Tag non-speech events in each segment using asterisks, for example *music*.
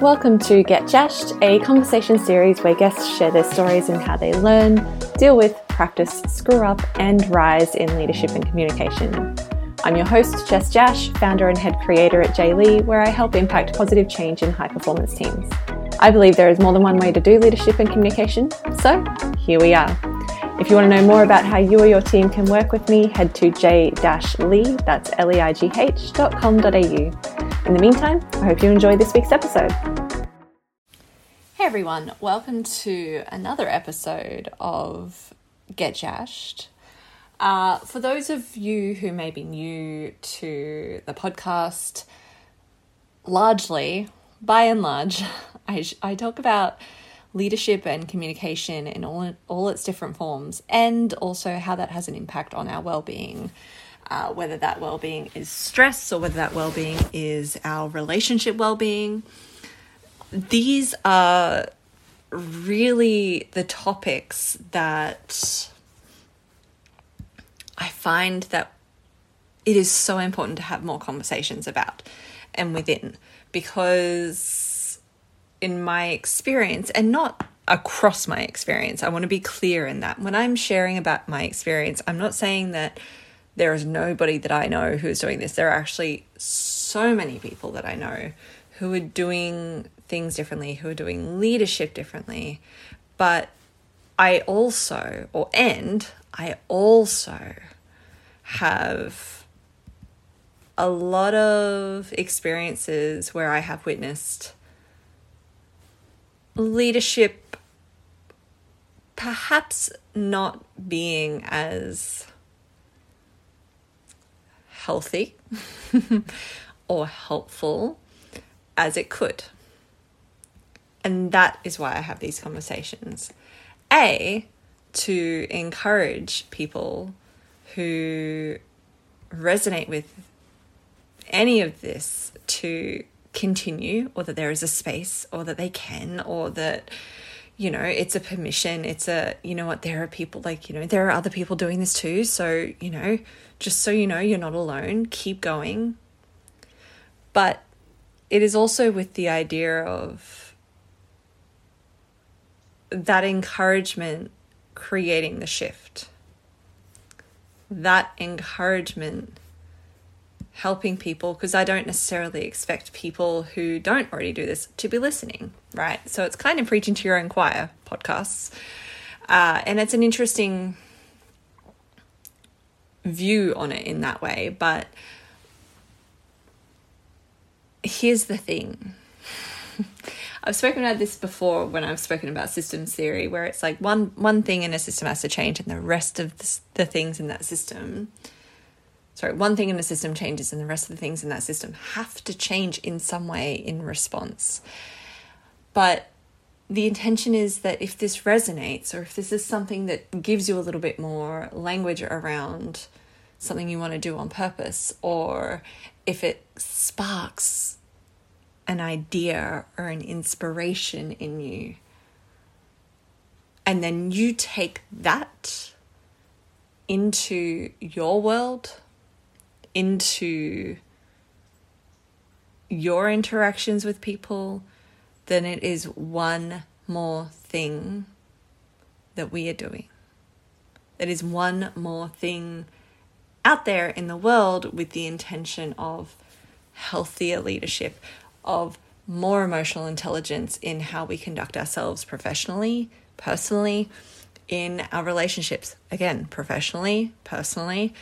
Welcome to Get Jashed, a conversation series where guests share their stories and how they learn, deal with, practice, screw up, and rise in leadership and communication. I'm your host, Jess Jash, founder and head creator at JLeigh, where I help impact positive change in high performance teams. I believe there is more than one way to do leadership and communication, so here we are. If you want to know more about how you or your team can work with me, head to j-leigh, that's L-E-I-G-H, dot com.au. In the meantime, I hope you enjoy this week's episode. Hey everyone, welcome to another episode of Get Jashed. Uh, for those of you who may be new to the podcast, largely, by and large, *laughs* I, I talk about leadership and communication in all, all its different forms, and also how that has an impact on our well being. Uh, whether that well being is stress or whether that well being is our relationship well being. These are really the topics that I find that it is so important to have more conversations about and within because in my experience and not across my experience. I want to be clear in that. When I'm sharing about my experience, I'm not saying that there is nobody that I know who's doing this. There are actually so many people that I know who are doing things differently, who are doing leadership differently. But I also, or and I also have a lot of experiences where I have witnessed leadership perhaps not being as healthy *laughs* or helpful as it could. And that is why I have these conversations. A, to encourage people who resonate with any of this to continue or that there is a space or that they can or that you know it's a permission it's a you know what there are people like you know there are other people doing this too. So you know just so you know you're not alone. Keep going. But it is also with the idea of that encouragement creating the shift. That encouragement helping people because I don't necessarily expect people who don't already do this to be listening, right? So it's kind of preaching to your own choir podcasts. Uh, and it's an interesting view on it in that way. But here's the thing. *laughs* I've spoken about this before when I've spoken about systems theory, where it's like one one thing in a system has to change, and the rest of the, the things in that system sorry, one thing in the system changes and the rest of the things in that system have to change in some way in response. But the intention is that if this resonates or if this is something that gives you a little bit more language around something you want to do on purpose, or if it sparks an idea or an inspiration in you, and then you take that into your world into your interactions with people, then it is one more thing that we are doing. It is one more thing out there in the world with the intention of healthier leadership, of more emotional intelligence in how we conduct ourselves professionally, personally, in our relationships. Again, professionally, personally,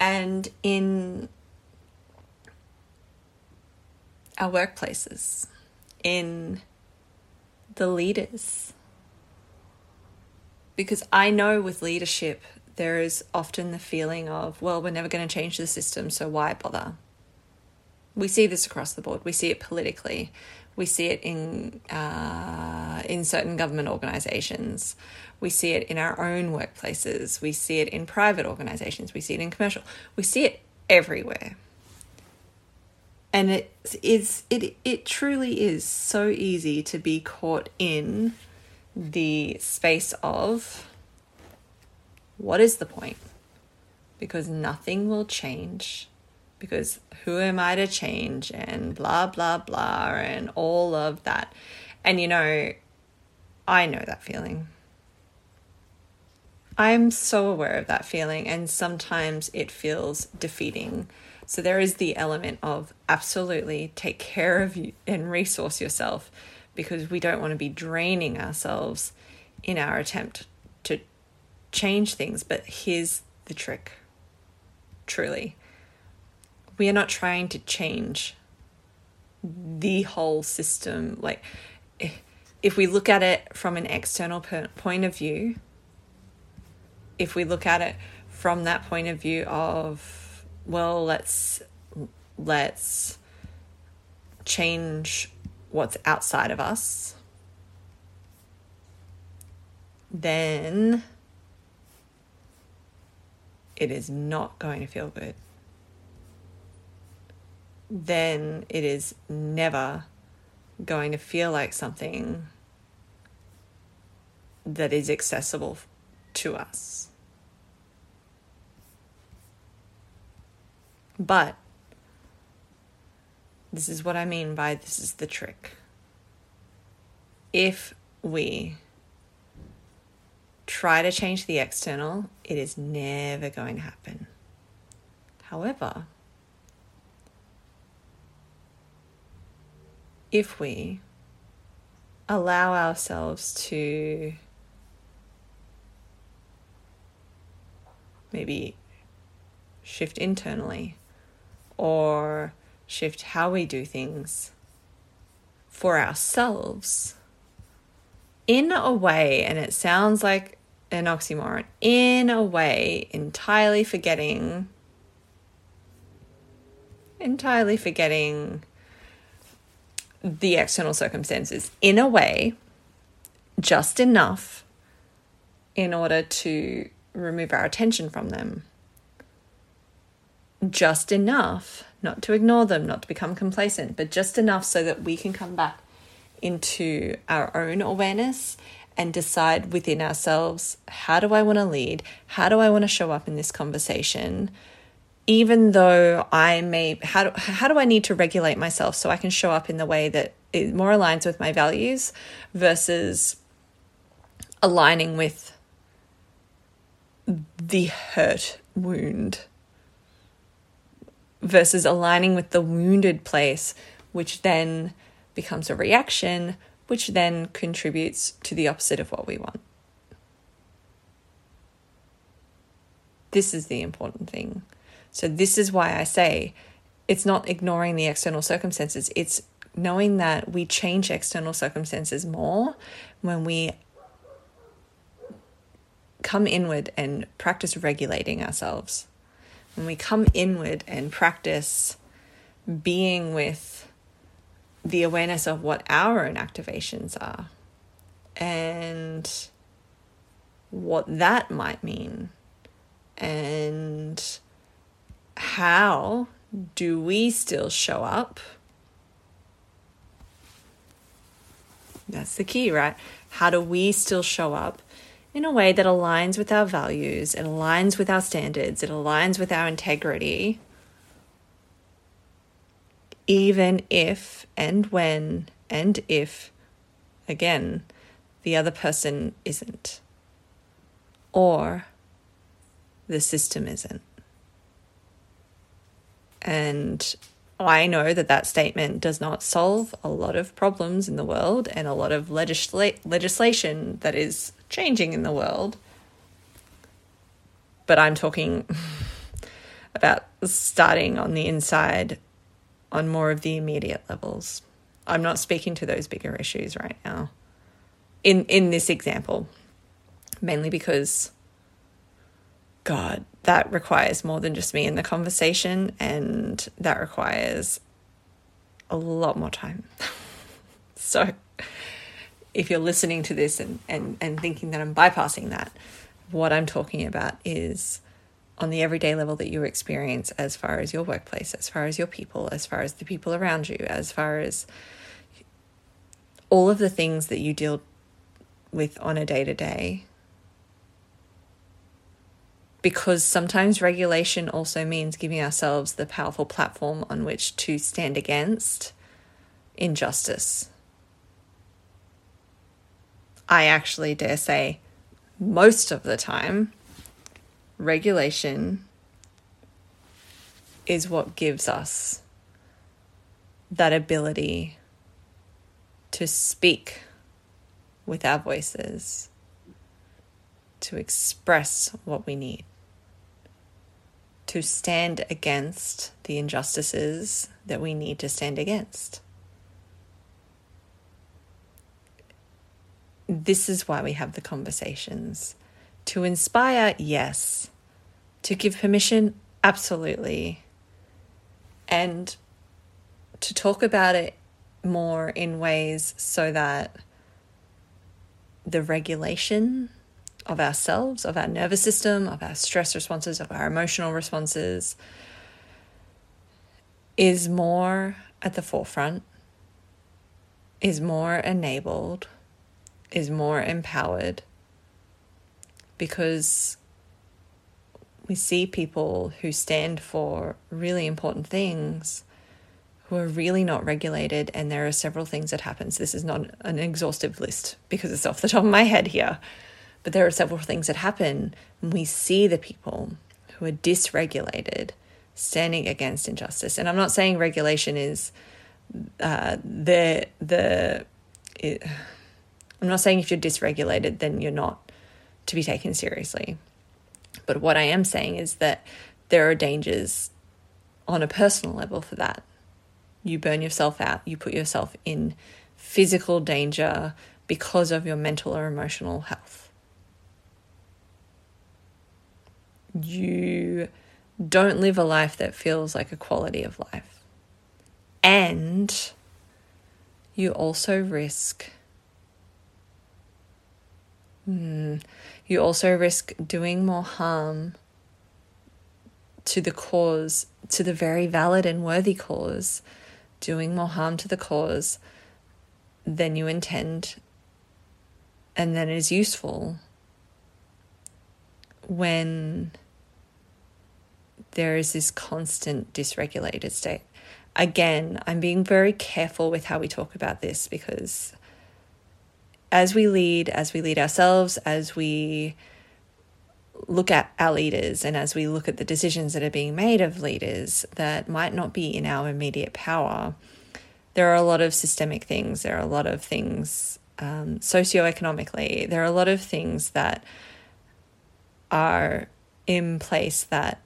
and in our workplaces, in the leaders. Because I know with leadership, there is often the feeling of, well, we're never going to change the system, so why bother? We see this across the board. We see it politically. We see it in uh, in certain government organisations. We see it in our own workplaces. We see it in private organisations. We see it in commercial. We see it everywhere. And it is it it truly is so easy to be caught in the space of what is the point? Because nothing will change because who am I to change and blah, blah, blah, and all of that. And you know, I know that feeling. I'm so aware of that feeling, and sometimes it feels defeating. So, there is the element of absolutely take care of you and resource yourself because we don't want to be draining ourselves in our attempt to change things. But here's the trick truly we are not trying to change the whole system. Like, if we look at it from an external point of view, if we look at it from that point of view of, well, let's let's change what's outside of us, then it is not going to feel good. Then it is never going to feel like something that is accessible to us. But this is what I mean by this is the trick. If we try to change the external, it is never going to happen. However, if we allow ourselves to maybe shift internally or shift how we do things for ourselves in a way, and it sounds like an oxymoron, in a way, entirely forgetting, entirely forgetting the external circumstances, in a way, just enough in order to remove our attention from them just enough, not to ignore them, not to become complacent, but just enough so that we can come back into our own awareness and decide within ourselves how do I want to lead? How do I want to show up in this conversation? Even though I may, how do, how do I need to regulate myself so I can show up in the way that it more aligns with my values versus aligning with the hurt wound versus aligning with the wounded place, which then becomes a reaction, which then contributes to the opposite of what we want. This is the important thing. So, this is why I say it's not ignoring the external circumstances, it's knowing that we change external circumstances more when we come inward and practice regulating ourselves. When we come inward and practice being with the awareness of what our own activations are and what that might mean and how do we still show up? That's the key right? How do we still show up in a way that aligns with our values, it aligns with our standards, it aligns with our integrity, even if and when and if, again, the other person isn't, or the system isn't. And I know that that statement does not solve a lot of problems in the world and a lot of legisla- legislation that is changing in the world. But I'm talking *laughs* about starting on the inside on more of the immediate levels. I'm not speaking to those bigger issues right now. In in this example, mainly because God, that requires more than just me in the conversation, and that requires a lot more time. *laughs* so, if you're listening to this and, and, and thinking that I'm bypassing that, what I'm talking about is on the everyday level that you experience as far as your workplace, as far as your people, as far as the people around you, as far as all of the things that you deal with on a day to day because sometimes regulation also means giving ourselves the powerful platform on which to stand against injustice. I actually dare say, most of the time, regulation is what gives us that ability to speak with our voices, to express what we need, to stand against the injustices that we need to stand against. This is why we have the conversations. To inspire, yes. To give permission, absolutely. And to talk about it more in ways so that the regulation of ourselves, of our nervous system, of our stress responses, of our emotional responses is more at the forefront, is more enabled, is more empowered because we see people who stand for really important things who are really not regulated and there are several things that happen. This is not an exhaustive list because it's off the top of my head here. But there are several things that happen when we see the people who are dysregulated standing against injustice. And I'm not saying regulation is uh, the the. It, I'm not saying if you're dysregulated, then you're not to be taken seriously. But what I am saying is that there are dangers on a personal level for that. You burn yourself out, you put yourself in physical danger because of your mental or emotional health. You don't live a life that feels like a quality of life. And you also risk. Hmm, you also risk doing more harm to the cause, to the very valid and worthy cause, doing more harm to the cause than you intend and then is useful when there is this constant dysregulated state. Again, I'm being very careful with how we talk about this because as we lead, as we lead ourselves, as we look at our leaders and as we look at the decisions that are being made of leaders that might not be in our immediate power, there are a lot of systemic things. There are a lot of things um, socioeconomically. There are a lot of things that are in place that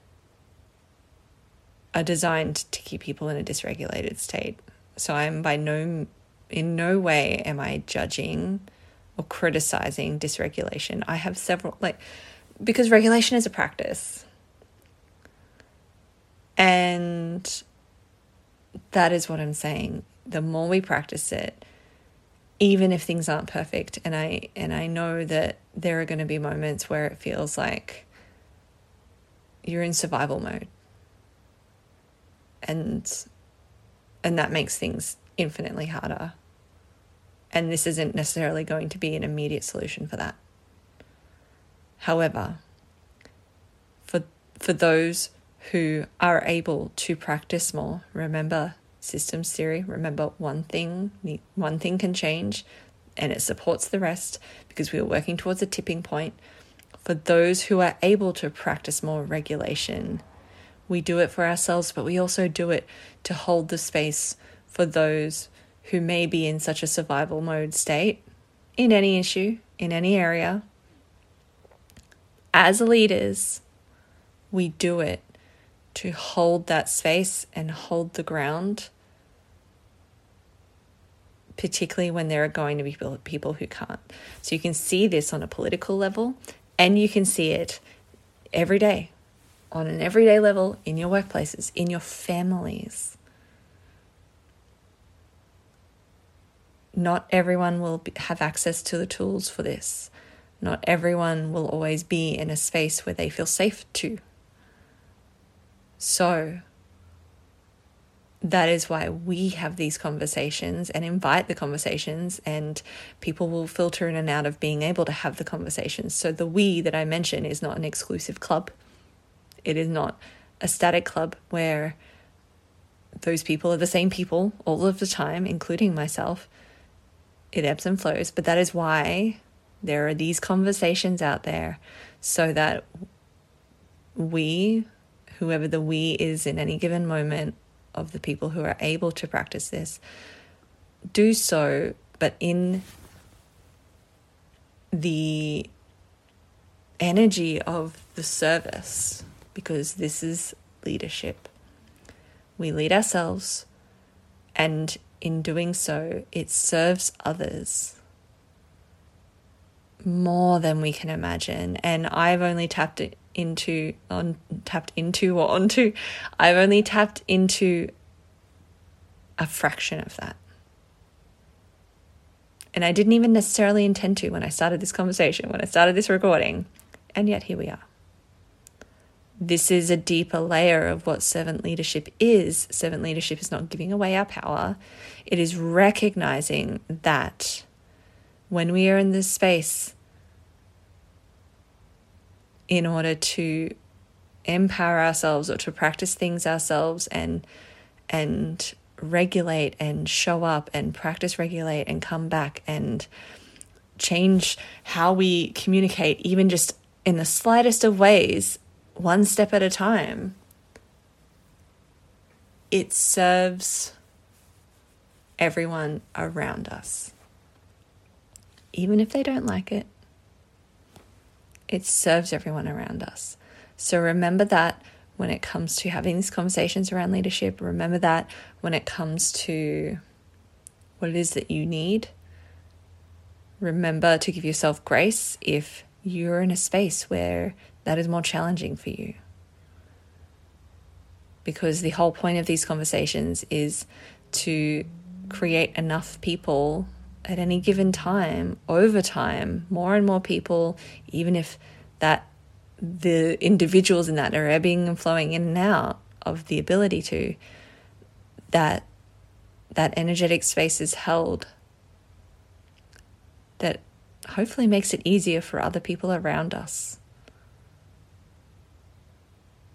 are designed to keep people in a dysregulated state. So I'm by no in no way am I judging or criticizing dysregulation. I have several, like, because regulation is a practice. And that is what I'm saying. The more we practice it, even if things aren't perfect, and I and I know that there are going to be moments where it feels like you're in survival mode. And and that makes things infinitely harder. And this isn't necessarily going to be an immediate solution for that. However, for, for those who are able to practice more, remember systems theory, remember one thing, one thing can change and it supports the rest because we are working towards a tipping point. For those who are able to practice more regulation, we do it for ourselves, but we also do it to hold the space for those who may be in such a survival mode state in any issue, in any area. As leaders, we do it to hold that space and hold the ground, particularly when there are going to be people who can't. So you can see this on a political level and you can see it every day on an everyday level in your workplaces, in your families. not everyone will have access to the tools for this. Not everyone will always be in a space where they feel safe to. So, that is why we have these conversations and invite the conversations, and people will filter in and out of being able to have the conversations. So, the we that I mention is not an exclusive club, It is not a static club where those people are the same people all of the time, including myself. It ebbs and flows, but that is why there are these conversations out there so that we, whoever the we is in any given moment of the people who are able to practice this, do so, but in the energy of the service, because this is leadership. We lead ourselves, and in doing so, it serves others more than we can imagine. And I've only tapped into on tapped into or onto I've only tapped into a fraction of that. And I didn't even necessarily intend to when I started this conversation, when I started this recording, and yet here we are. This is a deeper layer of what servant leadership is. Servant leadership is not giving away our power, it is recognizing that when we are in this space, in order to empower ourselves or to practice things ourselves and and regulate and show up and practice regulate and come back and change how we communicate even just in the slightest of ways one step at a time it serves everyone around us even if they don't like it it serves everyone around us. So remember that when it comes to having these conversations around leadership. Remember that when it comes to what it is that you need. Remember to give yourself grace if you're in a space where that is more challenging for you. Because the whole point of these conversations is to create enough people at any given time, over time, more and more people, even if that the individuals in that are ebbing and flowing in and out of the ability to, that that energetic space is held that hopefully makes it easier for other people around us.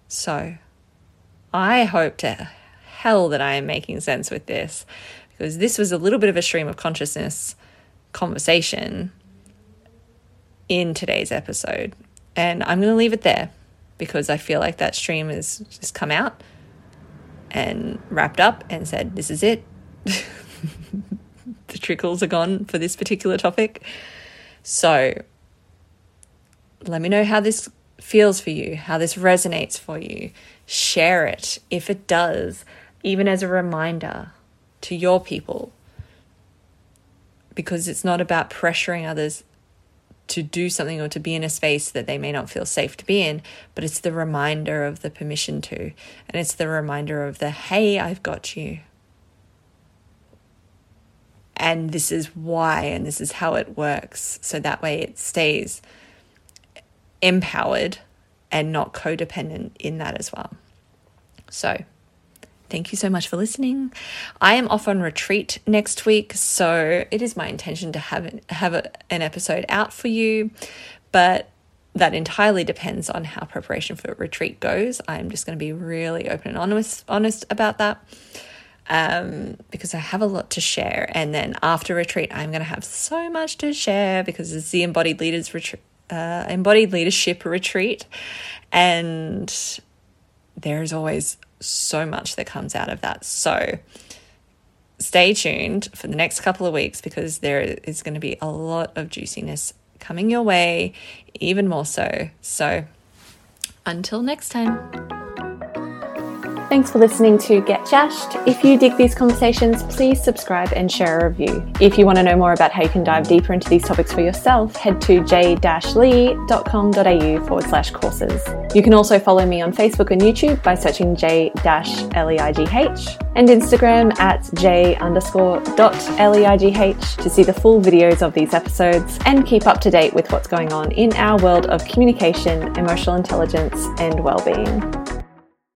So, I hope to hell that I am making sense with this because this was a little bit of a stream of consciousness conversation in today's episode. And I'm going to leave it there because I feel like that stream has just come out and wrapped up and said, This is it. *laughs* the trickles are gone for this particular topic. So let me know how this feels for you, how this resonates for you. Share it if it does, even as a reminder to your people because it's not about pressuring others to do something or to be in a space that they may not feel safe to be in, but it's the reminder of the permission to. And it's the reminder of the, hey, I've got you. And this is why, and this is how it works. So that way it stays empowered and not codependent in that as well. So, Thank you so much for listening. I am off on retreat next week, so it is my intention to have have a, an episode out for you, but that entirely depends on how preparation for retreat goes. I'm just going to be really open and honest honest about that. Um, because I have a lot to share, and then after retreat, I'm going to have so much to share because it's the embodied leaders retreat, uh, embodied leadership retreat, and there's always so much that comes out of that. So stay tuned for the next couple of weeks because there is going to be a lot of juiciness coming your way, even more so. So until next time. Thanks for listening to Get Jashed. If you dig these conversations, please subscribe and share a review. If you want to know more about how you can dive deeper into these topics for yourself, head to j-leigh.com.au forward slash courses. You can also follow me on Facebook and YouTube by searching j-leigh and Instagram at j underscore to see the full videos of these episodes and keep up to date with what's going on in our world of communication, emotional intelligence, and well-being.